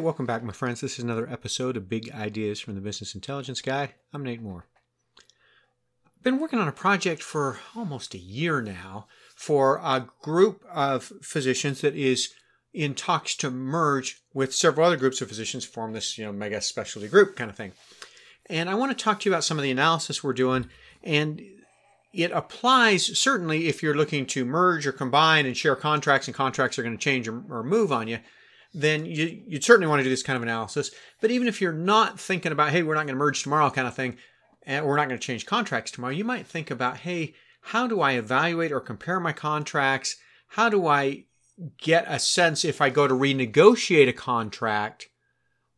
welcome back, my friends. This is another episode of Big Ideas from the Business Intelligence Guy. I'm Nate Moore. I've been working on a project for almost a year now for a group of physicians that is in talks to merge with several other groups of physicians, form this you know mega specialty group kind of thing. And I want to talk to you about some of the analysis we're doing, and it applies certainly if you're looking to merge or combine and share contracts, and contracts are going to change or, or move on you then you, would certainly want to do this kind of analysis. But even if you're not thinking about, hey, we're not going to merge tomorrow kind of thing, and we're not going to change contracts tomorrow, you might think about, hey, how do I evaluate or compare my contracts? How do I get a sense if I go to renegotiate a contract,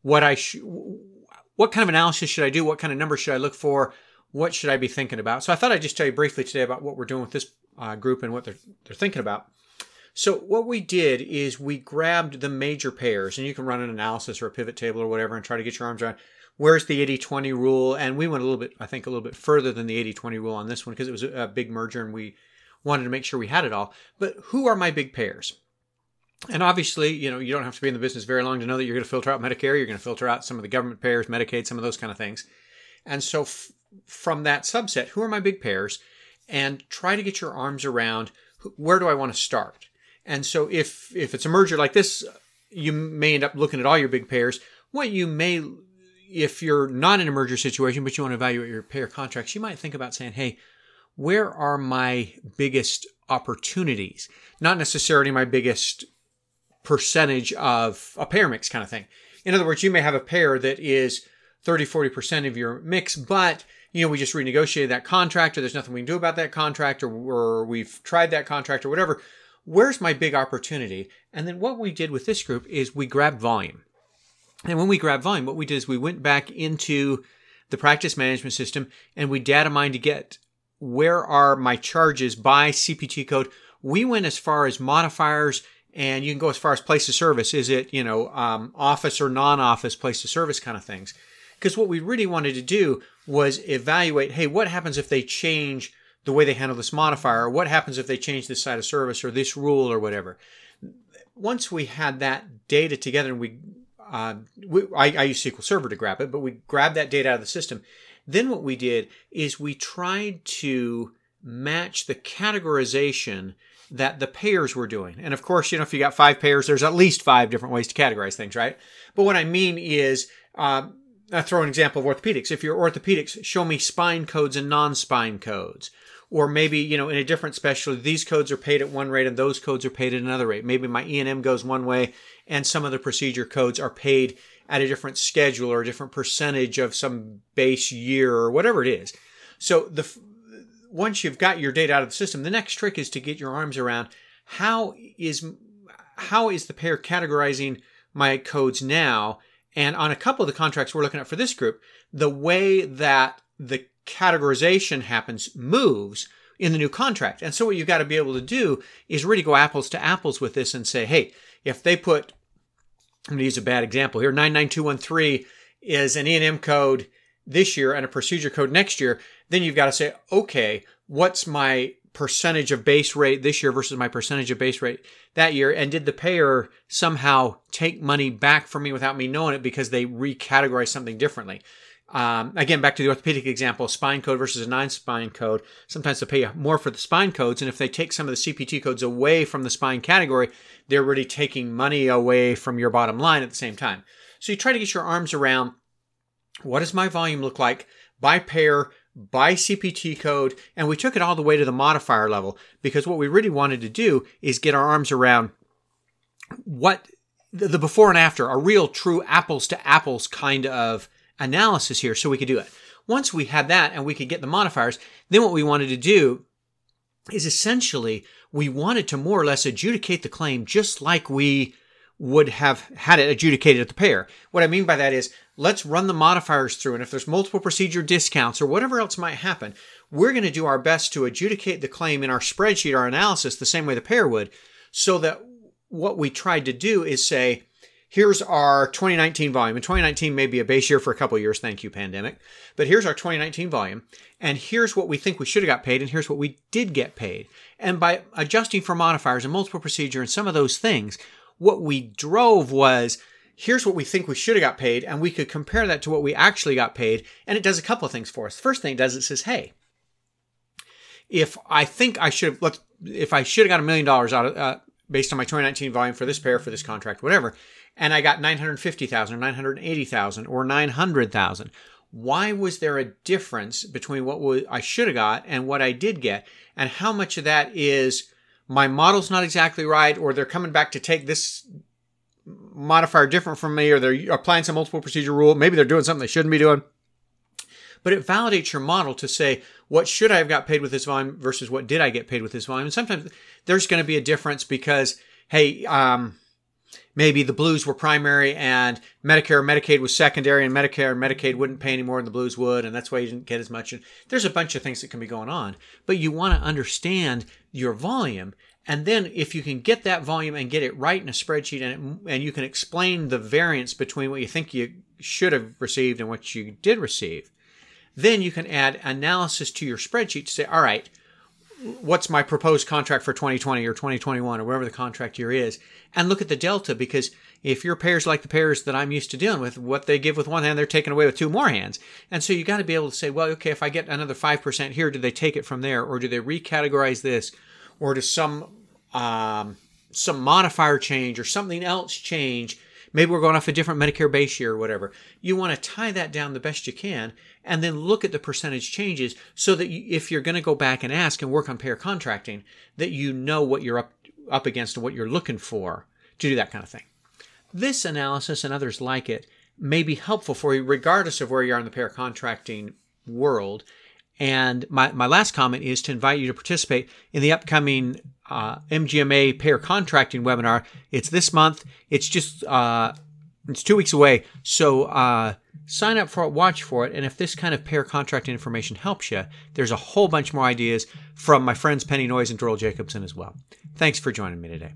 what I sh- what kind of analysis should I do? What kind of numbers should I look for? What should I be thinking about? So I thought I'd just tell you briefly today about what we're doing with this uh, group and what they're they're thinking about. So what we did is we grabbed the major payers, and you can run an analysis or a pivot table or whatever and try to get your arms around where's the 80-20 rule. And we went a little bit, I think, a little bit further than the 80-20 rule on this one because it was a big merger and we wanted to make sure we had it all. But who are my big payers? And obviously, you know, you don't have to be in the business very long to know that you're going to filter out Medicare, you're going to filter out some of the government payers, Medicaid, some of those kind of things. And so f- from that subset, who are my big payers? And try to get your arms around where do I want to start? And so if if it's a merger like this, you may end up looking at all your big payers. What you may, if you're not in a merger situation, but you want to evaluate your payer contracts, you might think about saying, hey, where are my biggest opportunities? Not necessarily my biggest percentage of a payer mix kind of thing. In other words, you may have a payer that is 30, 40% of your mix, but you know, we just renegotiated that contract or there's nothing we can do about that contract or, or we've tried that contract or whatever where's my big opportunity? And then what we did with this group is we grabbed volume. And when we grabbed volume, what we did is we went back into the practice management system and we data mined to get where are my charges by CPT code. We went as far as modifiers and you can go as far as place of service. Is it, you know, um, office or non-office place of service kind of things? Because what we really wanted to do was evaluate, hey, what happens if they change the way they handle this modifier, or what happens if they change this side of service or this rule or whatever. Once we had that data together and we, uh, we I, I use SQL Server to grab it, but we grabbed that data out of the system. Then what we did is we tried to match the categorization that the payers were doing. And of course, you know, if you got five payers, there's at least five different ways to categorize things, right? But what I mean is, uh, I throw an example of orthopedics. If you're orthopedics, show me spine codes and non-spine codes or maybe you know in a different specialty these codes are paid at one rate and those codes are paid at another rate maybe my e&m goes one way and some of the procedure codes are paid at a different schedule or a different percentage of some base year or whatever it is so the once you've got your data out of the system the next trick is to get your arms around how is how is the payer categorizing my codes now and on a couple of the contracts we're looking at for this group the way that the categorization happens moves in the new contract. And so what you've got to be able to do is really go apples to apples with this and say, hey, if they put, I'm going to use a bad example here, 99213 is an E&M code this year and a procedure code next year, then you've got to say, okay, what's my percentage of base rate this year versus my percentage of base rate that year? And did the payer somehow take money back from me without me knowing it because they recategorized something differently? Um, again, back to the orthopedic example, spine code versus a non-spine code. Sometimes they pay more for the spine codes, and if they take some of the CPT codes away from the spine category, they're really taking money away from your bottom line at the same time. So you try to get your arms around what does my volume look like by payer, by CPT code, and we took it all the way to the modifier level because what we really wanted to do is get our arms around what the before and after, a real true apples to apples kind of analysis here so we could do it. Once we had that and we could get the modifiers, then what we wanted to do is essentially we wanted to more or less adjudicate the claim just like we would have had it adjudicated at the payer. What I mean by that is let's run the modifiers through and if there's multiple procedure discounts or whatever else might happen, we're going to do our best to adjudicate the claim in our spreadsheet, our analysis, the same way the payer would, so that what we tried to do is say, here's our 2019 volume. And 2019 may be a base year for a couple of years. Thank you, pandemic. But here's our 2019 volume. And here's what we think we should have got paid. And here's what we did get paid. And by adjusting for modifiers and multiple procedure and some of those things, what we drove was here's what we think we should have got paid, and we could compare that to what we actually got paid. And it does a couple of things for us. First thing it does, it says, hey, if I think I should have, if I should have got a million dollars out of, uh, based on my 2019 volume for this payer, for this contract, whatever, and I got 950,000 or 980,000 or 900,000, why was there a difference between what I should have got and what I did get? And how much of that is my model's not exactly right, or they're coming back to take this modifier different from me, or they're applying some multiple procedure rule. Maybe they're doing something they shouldn't be doing. But it validates your model to say, what should I have got paid with this volume versus what did I get paid with this volume? And sometimes there's going to be a difference because, hey, um, maybe the blues were primary and Medicare Medicaid was secondary and Medicare Medicaid wouldn't pay any more than the blues would. And that's why you didn't get as much. And there's a bunch of things that can be going on, but you want to understand your volume. And then if you can get that volume and get it right in a spreadsheet and, it, and you can explain the variance between what you think you should have received and what you did receive, then you can add analysis to your spreadsheet to say, all right, what's my proposed contract for 2020 or 2021 or whatever the contract year is and look at the delta because if your payers like the payers that I'm used to dealing with, what they give with one hand, they're taking away with two more hands. And so you got to be able to say, well, okay, if I get another 5% here, do they take it from there? Or do they recategorize this? Or does some, um, some modifier change or something else change? Maybe we're going off a different Medicare base year or whatever. You want to tie that down the best you can and then look at the percentage changes so that you, if you're going to go back and ask and work on payer contracting, that you know what you're up, up against and what you're looking for to do that kind of thing. This analysis and others like it may be helpful for you regardless of where you are in the payer contracting world. And my, my last comment is to invite you to participate in the upcoming uh, MGMA payer contracting webinar. It's this month. It's just uh, it's two weeks away. So uh, sign up for it, watch for it, and if this kind of payer contracting information helps you, there's a whole bunch more ideas from my friends Penny Noyes and Doral Jacobson as well. Thanks for joining me today.